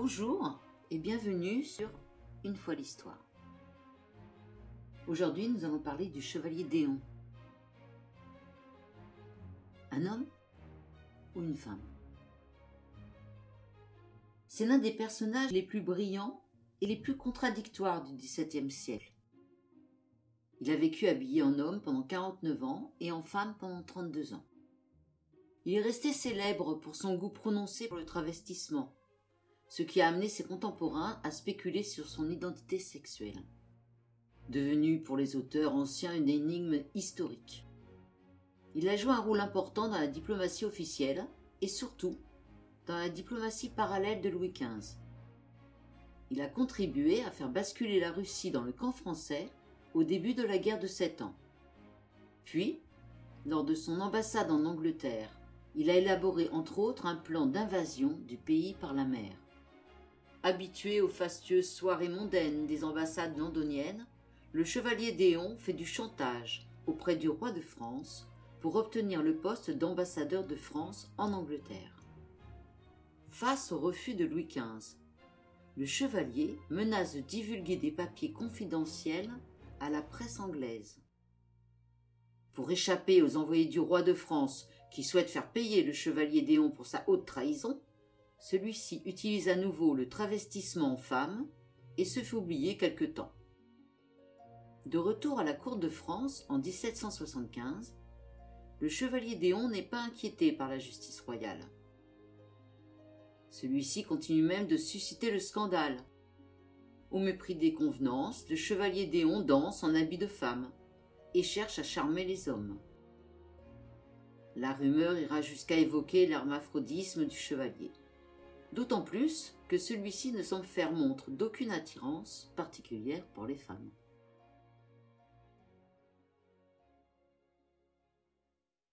Bonjour et bienvenue sur Une fois l'histoire. Aujourd'hui, nous allons parler du chevalier Déon. Un homme ou une femme? C'est l'un des personnages les plus brillants et les plus contradictoires du XVIIe siècle. Il a vécu habillé en homme pendant 49 ans et en femme pendant 32 ans. Il est resté célèbre pour son goût prononcé pour le travestissement, ce qui a amené ses contemporains à spéculer sur son identité sexuelle. Devenu pour les auteurs anciens une énigme historique. Il a joué un rôle important dans la diplomatie officielle et surtout dans la diplomatie parallèle de Louis XV. Il a contribué à faire basculer la Russie dans le camp français au début de la guerre de Sept Ans. Puis, lors de son ambassade en Angleterre, il a élaboré entre autres un plan d'invasion du pays par la mer. Habitué aux fastueuses soirées mondaines des ambassades londoniennes, le chevalier Déon fait du chantage auprès du roi de France pour obtenir le poste d'ambassadeur de France en Angleterre. Face au refus de Louis XV, le chevalier menace de divulguer des papiers confidentiels à la presse anglaise. Pour échapper aux envoyés du roi de France qui souhaitent faire payer le chevalier Déon pour sa haute trahison, celui-ci utilise à nouveau le travestissement en femme et se fait oublier quelque temps. De retour à la cour de France en 1775, le chevalier Déon n'est pas inquiété par la justice royale. Celui-ci continue même de susciter le scandale. Au mépris des convenances, le chevalier Déon danse en habit de femme et cherche à charmer les hommes. La rumeur ira jusqu'à évoquer l'hermaphrodisme du chevalier. D'autant plus que celui-ci ne semble faire montre d'aucune attirance particulière pour les femmes.